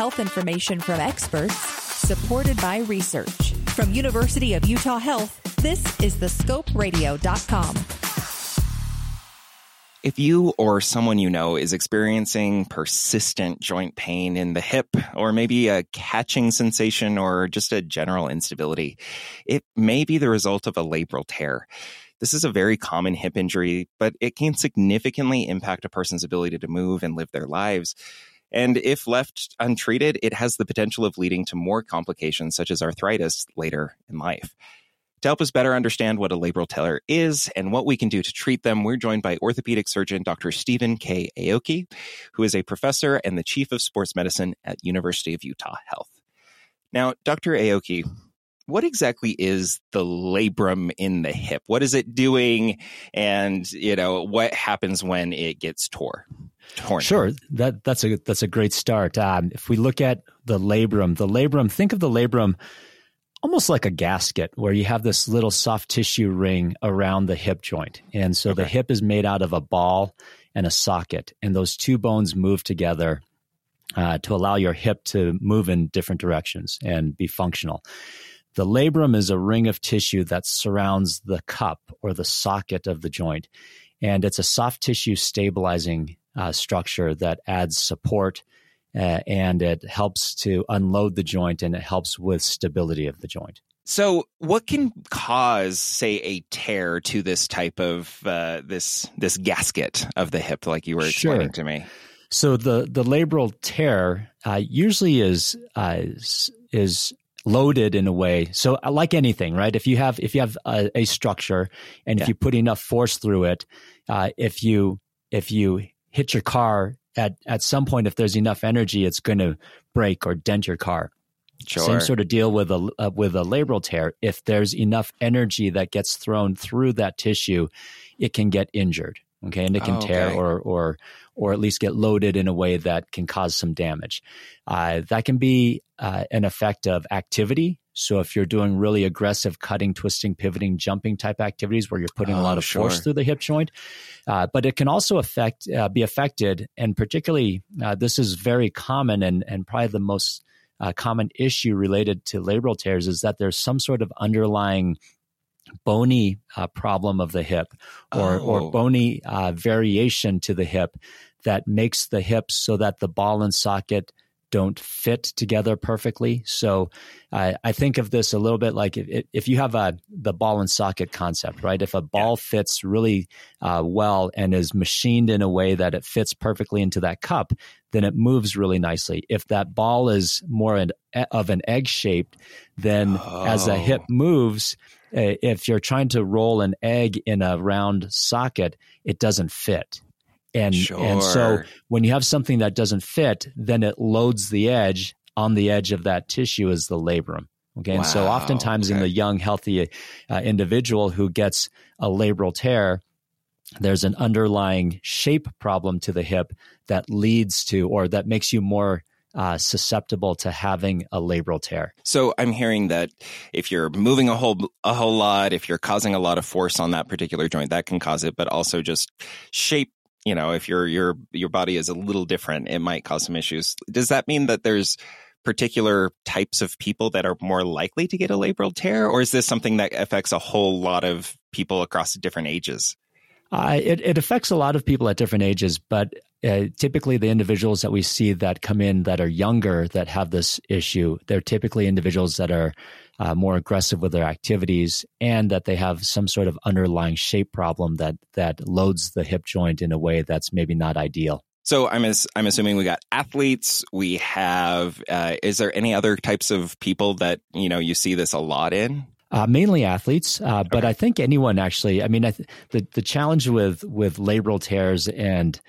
health information from experts, supported by research. From University of Utah Health, this is thescoperadio.com. If you or someone you know is experiencing persistent joint pain in the hip, or maybe a catching sensation or just a general instability, it may be the result of a labral tear. This is a very common hip injury, but it can significantly impact a person's ability to move and live their lives. And if left untreated, it has the potential of leading to more complications such as arthritis later in life. To help us better understand what a labral tear is and what we can do to treat them, we're joined by orthopedic surgeon Dr. Stephen K. Aoki, who is a professor and the chief of sports medicine at University of Utah Health. Now, Dr. Aoki, what exactly is the labrum in the hip? What is it doing? And, you know, what happens when it gets tore? Torn. Sure, that that's a that's a great start. Um, if we look at the labrum, the labrum, think of the labrum almost like a gasket where you have this little soft tissue ring around the hip joint. And so okay. the hip is made out of a ball and a socket, and those two bones move together uh, to allow your hip to move in different directions and be functional. The labrum is a ring of tissue that surrounds the cup or the socket of the joint. And it's a soft tissue stabilizing uh, structure that adds support uh, and it helps to unload the joint and it helps with stability of the joint. So, what can cause, say, a tear to this type of uh, this this gasket of the hip, like you were explaining sure. to me? So the the labral tear uh, usually is, uh, is is loaded in a way. So uh, like anything, right? If you have if you have a, a structure and yeah. if you put enough force through it, uh, if you if you hit your car at at some point, if there's enough energy, it's going to break or dent your car. Sure. Same sort of deal with a uh, with a labral tear. If there's enough energy that gets thrown through that tissue, it can get injured. Okay, and it can oh, okay. tear or or or at least get loaded in a way that can cause some damage. Uh, that can be uh, an effect of activity. So if you're doing really aggressive cutting, twisting, pivoting, jumping type activities where you're putting oh, a lot of sure. force through the hip joint, uh, but it can also affect uh, be affected, and particularly uh, this is very common and and probably the most uh, common issue related to labral tears is that there's some sort of underlying bony uh, problem of the hip or, oh. or bony uh, variation to the hip that makes the hip so that the ball and socket don't fit together perfectly. So uh, I think of this a little bit like if, if, you have a the ball and socket concept, right? If a ball yeah. fits really uh, well and is machined in a way that it fits perfectly into that cup, then it moves really nicely. If that ball is more an, of an egg shaped, then oh. as a hip moves, if you're trying to roll an egg in a round socket, it doesn't fit. And sure. and so when you have something that doesn't fit, then it loads the edge on the edge of that tissue is the labrum. Okay, wow. and so oftentimes okay. in the young healthy uh, individual who gets a labral tear, there's an underlying shape problem to the hip that leads to or that makes you more uh, susceptible to having a labral tear. So I'm hearing that if you're moving a whole a whole lot, if you're causing a lot of force on that particular joint, that can cause it. But also just shape you know, if your your your body is a little different, it might cause some issues. Does that mean that there's particular types of people that are more likely to get a labral tear, or is this something that affects a whole lot of people across different ages? Uh, it, it affects a lot of people at different ages, but uh, typically the individuals that we see that come in that are younger that have this issue, they're typically individuals that are uh, more aggressive with their activities and that they have some sort of underlying shape problem that that loads the hip joint in a way that's maybe not ideal. So I'm as, I'm assuming we got athletes. We have. Uh, is there any other types of people that you know you see this a lot in? Uh, mainly athletes, uh, but okay. I think anyone actually. I mean, I th- the the challenge with with labral tears and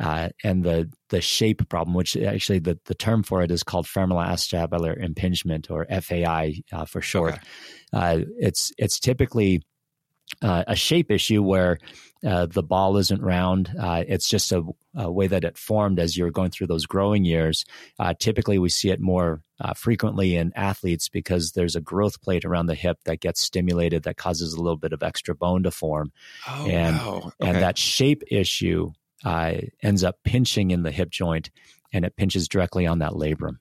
uh, and the the shape problem, which actually the, the term for it is called femoroacetabular impingement or FAI uh, for short. Okay. Uh, it's it's typically uh, a shape issue where uh, the ball isn't round. Uh, it's just a, a, way that it formed as you're going through those growing years. typically, we see it more frequently in athletes because there's a growth plate around the hip that gets stimulated that causes a little bit of extra bone to form, oh, and wow. okay. and that shape issue uh, ends up pinching in the hip joint and it pinches directly on that labrum.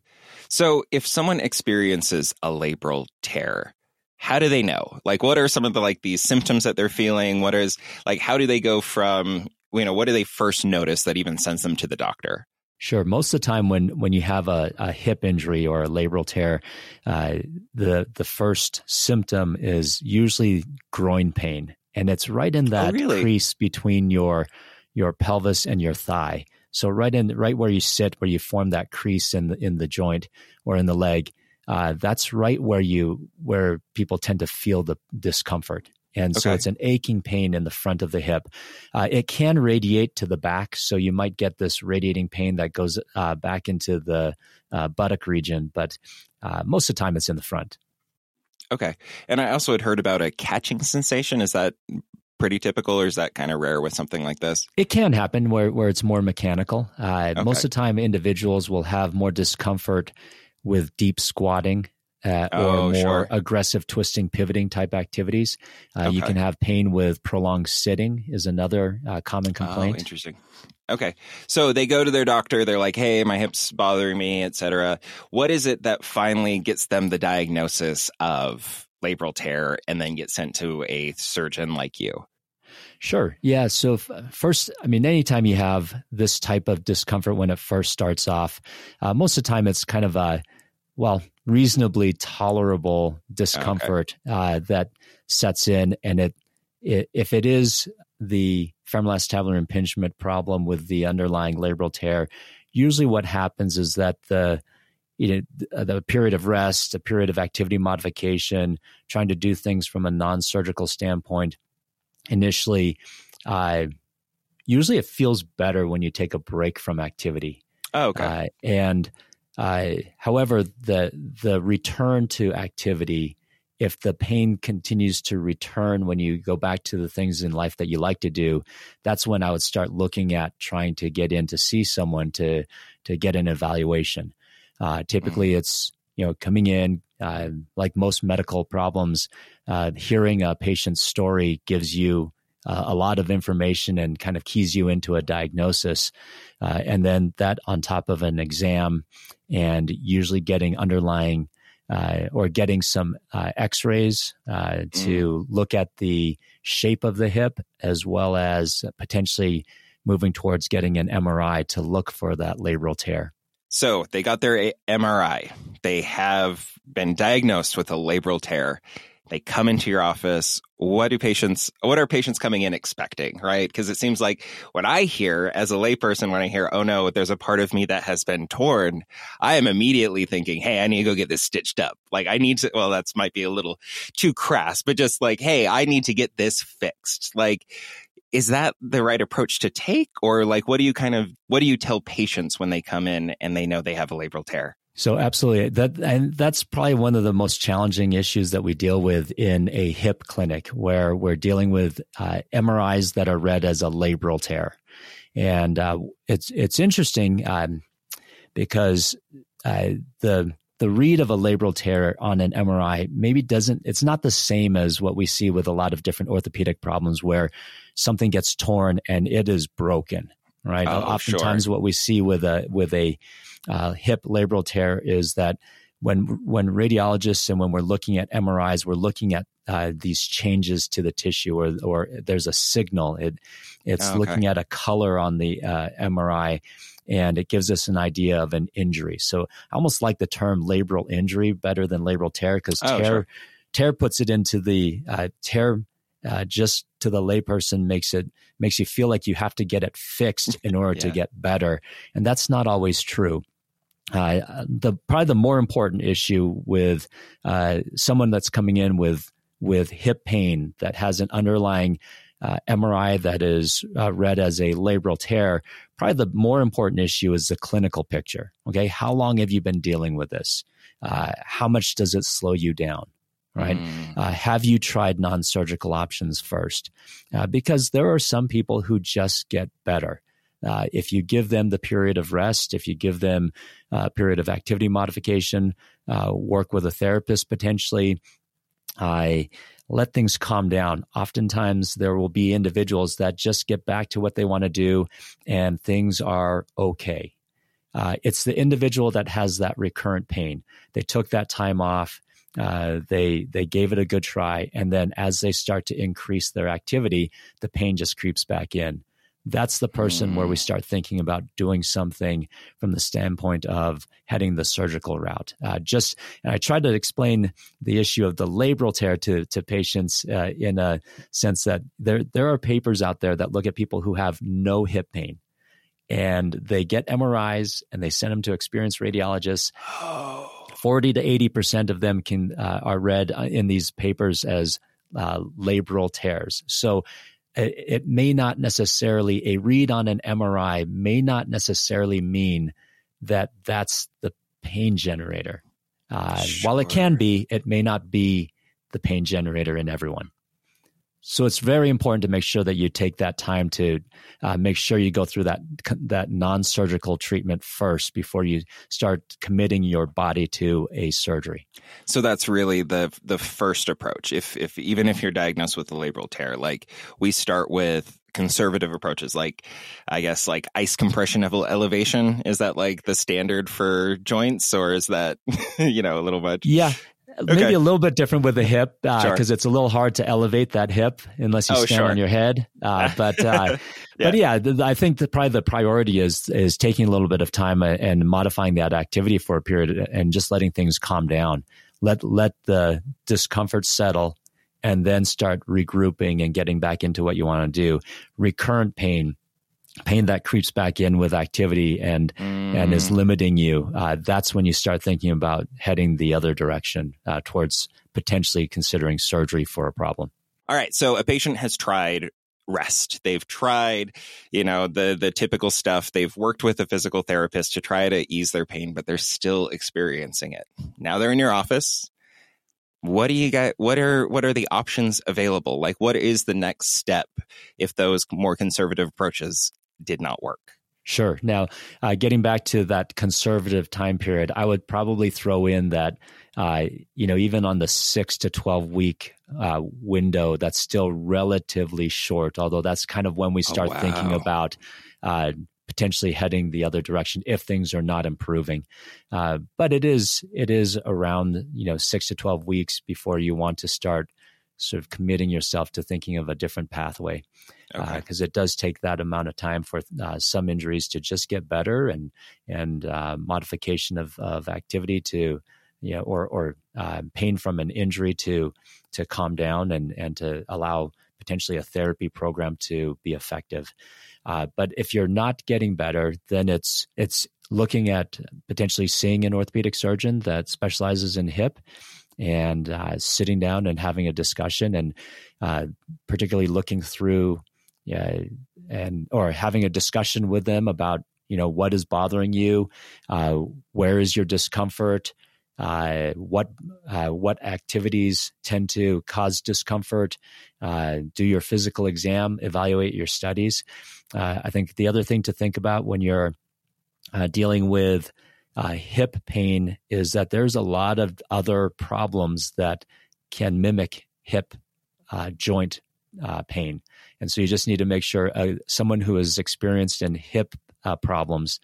So, if someone experiences a labral tear, how do they know? Like, what are some of the like these symptoms that they're feeling? What is like, how do they go from you know what do they first notice that even sends them to the doctor? Sure. Most of the time, when when you have a, a hip injury or a labral tear, uh, the the first symptom is usually groin pain, and it's right in that oh, really? crease between your your pelvis and your thigh. So right in right where you sit, where you form that crease in the in the joint or in the leg, uh, that's right where you where people tend to feel the discomfort. And okay. so it's an aching pain in the front of the hip. Uh, it can radiate to the back, so you might get this radiating pain that goes uh, back into the uh, buttock region, but uh, most of the time it's in the front. Okay. And I also had heard about a catching sensation. Is that pretty typical, or is that kind of rare with something like this? It can happen where, where it's more mechanical. Uh, okay. Most of the time, individuals will have more discomfort with deep squatting uh, or oh, more sure. aggressive twisting, pivoting type activities. Uh, okay. You can have pain with prolonged sitting is another uh, common oh, complaint. Oh, interesting. Okay, so they go to their doctor. They're like, "Hey, my hip's bothering me, etc." What is it that finally gets them the diagnosis of labral tear, and then get sent to a surgeon like you? Sure. Yeah. So first, I mean, anytime you have this type of discomfort when it first starts off, uh, most of the time it's kind of a well, reasonably tolerable discomfort okay. uh, that sets in. And it, it, if it is the femoral femoroacetabular impingement problem with the underlying labral tear, usually what happens is that the you know the period of rest, a period of activity modification, trying to do things from a non-surgical standpoint, initially, uh, usually it feels better when you take a break from activity. Oh, okay. Uh, and uh, however, the the return to activity, if the pain continues to return when you go back to the things in life that you like to do, that's when I would start looking at trying to get in to see someone to to get an evaluation. Uh, typically, mm. it's you know coming in uh, like most medical problems, uh, hearing a patient's story gives you uh, a lot of information and kind of keys you into a diagnosis. Uh, and then that on top of an exam and usually getting underlying uh, or getting some uh, x rays uh, to mm. look at the shape of the hip as well as potentially moving towards getting an MRI to look for that labral tear. So they got their MRI. They have been diagnosed with a labral tear. They come into your office. What do patients, what are patients coming in expecting, right? Because it seems like what I hear as a layperson, when I hear, oh no, there's a part of me that has been torn, I am immediately thinking, hey, I need to go get this stitched up. Like I need to, well, that's might be a little too crass, but just like, hey, I need to get this fixed. Like, is that the right approach to take? Or like, what do you kind of, what do you tell patients when they come in and they know they have a labral tear? So absolutely that and that's probably one of the most challenging issues that we deal with in a hip clinic where we're dealing with uh, MRIs that are read as a labral tear, and uh, it's it's interesting um, because uh, the the read of a labral tear on an MRI maybe doesn't it's not the same as what we see with a lot of different orthopedic problems where something gets torn and it is broken right oh, oftentimes sure. what we see with a with a uh, hip labral tear is that when when radiologists and when we're looking at MRIs, we're looking at uh, these changes to the tissue, or or there's a signal. It it's oh, okay. looking at a color on the uh, MRI, and it gives us an idea of an injury. So I almost like the term labral injury better than labral tear because oh, tear sure. tear puts it into the uh, tear. Uh, just to the layperson makes it makes you feel like you have to get it fixed in order yeah. to get better, and that's not always true. Uh, the probably the more important issue with uh, someone that's coming in with with hip pain that has an underlying uh, MRI that is uh, read as a labral tear. Probably the more important issue is the clinical picture. Okay, how long have you been dealing with this? Uh, how much does it slow you down? Right? Mm. have you tried non-surgical options first? because there are some people who just get better. Uh, if you give them the period of rest, if you give them a period of activity modification, uh, work with a therapist potentially, I let things calm down. Oftentimes, there will be individuals that just get back to what they want to do, and things are okay. uh, it's the individual that has that recurrent pain. They took that time off. Uh, they they gave it a good try, and then as they start to increase their activity, the pain just creeps back in. That's the person mm. where we mm. start thinking about doing something from the standpoint of heading the surgical route. Uh, just, and I tried to explain the issue of the labral tear to to patients uh, in a sense that there there are papers out there that look at people who have no hip pain, and they get MRIs and they send them to experienced radiologists. 40 to 80 percent of them can uh, are read uh, in these papers as uh, labral tears. So it may not necessarily a read on an MRI may not necessarily mean that that's the pain generator. Uh, sure. While it can be, it may not be the pain generator in everyone. So it's very important to make sure that you take that time to uh, make sure you go through that that non-surgical treatment first before you start committing your body to a surgery. So that's really the the first approach. If if even if you're diagnosed with a labral tear, like we start with conservative approaches like i guess like ice compression elevation is that like the standard for joints or is that you know a little much yeah Okay. Maybe a little bit different with the hip because uh, sure. it's a little hard to elevate that hip unless you oh, stand sure. on your head. Uh, but uh, yeah. but yeah, th- I think that probably the priority is is taking a little bit of time uh, and modifying that activity for a period and just letting things calm down. Let let the discomfort settle, and then start regrouping and getting back into what you want to do. Recurrent pain pain that creeps back in with activity and mm. and is mm. limiting you uh, that's when you start thinking about heading the other direction uh, towards potentially considering surgery for a problem. All right so a patient has tried rest. They've tried you know the the typical stuff. They've worked with a physical therapist to try to ease their pain but they're still experiencing it. Now they're in your office. What do you got what are what are the options available? Like what is the next step if those more conservative approaches did not work. Sure. Now, uh, getting back to that conservative time period, I would probably throw in that, uh, you know, even on the six to 12 week uh, window, that's still relatively short, although that's kind of when we oh, start oh, wow. thinking about uh, potentially heading the other direction if things are not improving. Uh, but it is, it is around, you know, six to 12 weeks before you want to start sort of committing yourself to thinking of a different pathway because okay. uh, it does take that amount of time for uh, some injuries to just get better and and uh, modification of, of activity to you know or or uh, pain from an injury to to calm down and and to allow potentially a therapy program to be effective. Uh, but if you're not getting better, then it's it's looking at potentially seeing an orthopedic surgeon that specializes in hip and uh, sitting down and having a discussion and uh, particularly looking through yeah, and or having a discussion with them about you know what is bothering you, uh, where is your discomfort, uh, what uh, what activities tend to cause discomfort. Uh, do your physical exam, evaluate your studies. Uh, I think the other thing to think about when you're uh, dealing with hip pain is that there's a lot of other problems that can mimic hip joint pain. And so you just need to make sure uh, someone who is experienced in hip uh, problems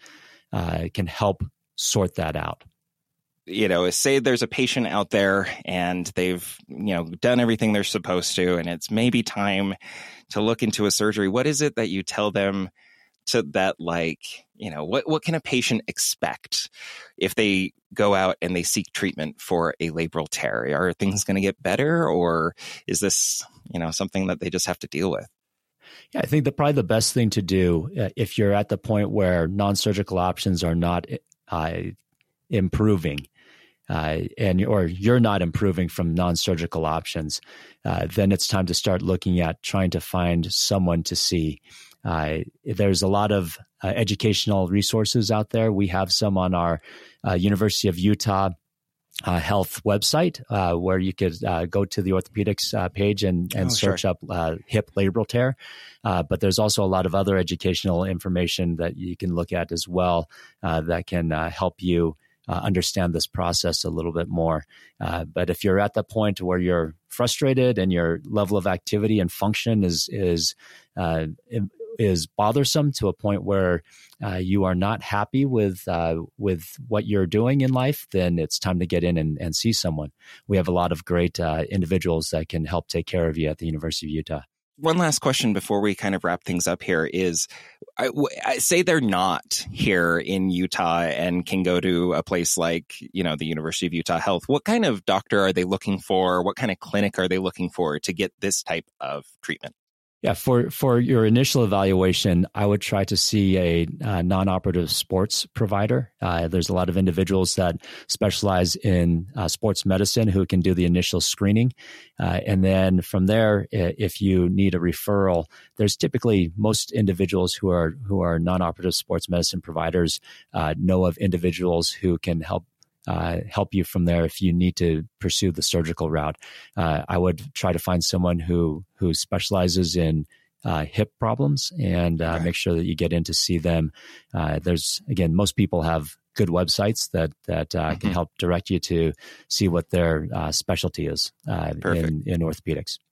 uh, can help sort that out. You know, say there's a patient out there and they've, you know, done everything they're supposed to, and it's maybe time to look into a surgery. What is it that you tell them to that, like, you know, what, what can a patient expect if they go out and they seek treatment for a labral tear? Are things going to get better or is this, you know, something that they just have to deal with? Yeah, I think that probably the best thing to do uh, if you're at the point where non-surgical options are not uh, improving, uh, and or you're not improving from non-surgical options, uh, then it's time to start looking at trying to find someone to see. Uh, there's a lot of uh, educational resources out there. We have some on our University of Utah uh, health website uh, where you could uh, go to the orthopedics uh, page and, and oh, search sure. up uh, hip labral tear. Uh, but there's also a lot of other educational information that you can look at as well that can help you understand this process a little bit more. but if you're at the point where you're frustrated and your level of activity and function is is is bothersome to a point where uh, you are not happy with uh, with what you're doing in life, then it's time to get in and, and see someone. We have a lot of great uh, individuals that can help take care of you at the University of Utah one last question before we kind of wrap things up here is I, I, say they're not here in Utah and can go to a place like, you know, the University of Utah Health. What kind of doctor are they looking for? What kind of clinic are they looking for to get this type of treatment? Yeah, for for your initial evaluation, I would try to see a, a non-operative sports provider. Uh, there's a lot of individuals that specialize in uh, sports medicine who can do the initial screening, uh, and then from there, if you need a referral, there's typically most individuals who are who are non-operative sports medicine providers uh, know of individuals who can help uh, help you from there if you need to pursue the surgical route. Uh, I would try to find someone who who specializes in uh, hip problems and uh, make sure that you get in to see them. Uh, there's again, most people have good websites that that uh, mm-hmm. can help direct you to see what their specialty is in, in orthopedics.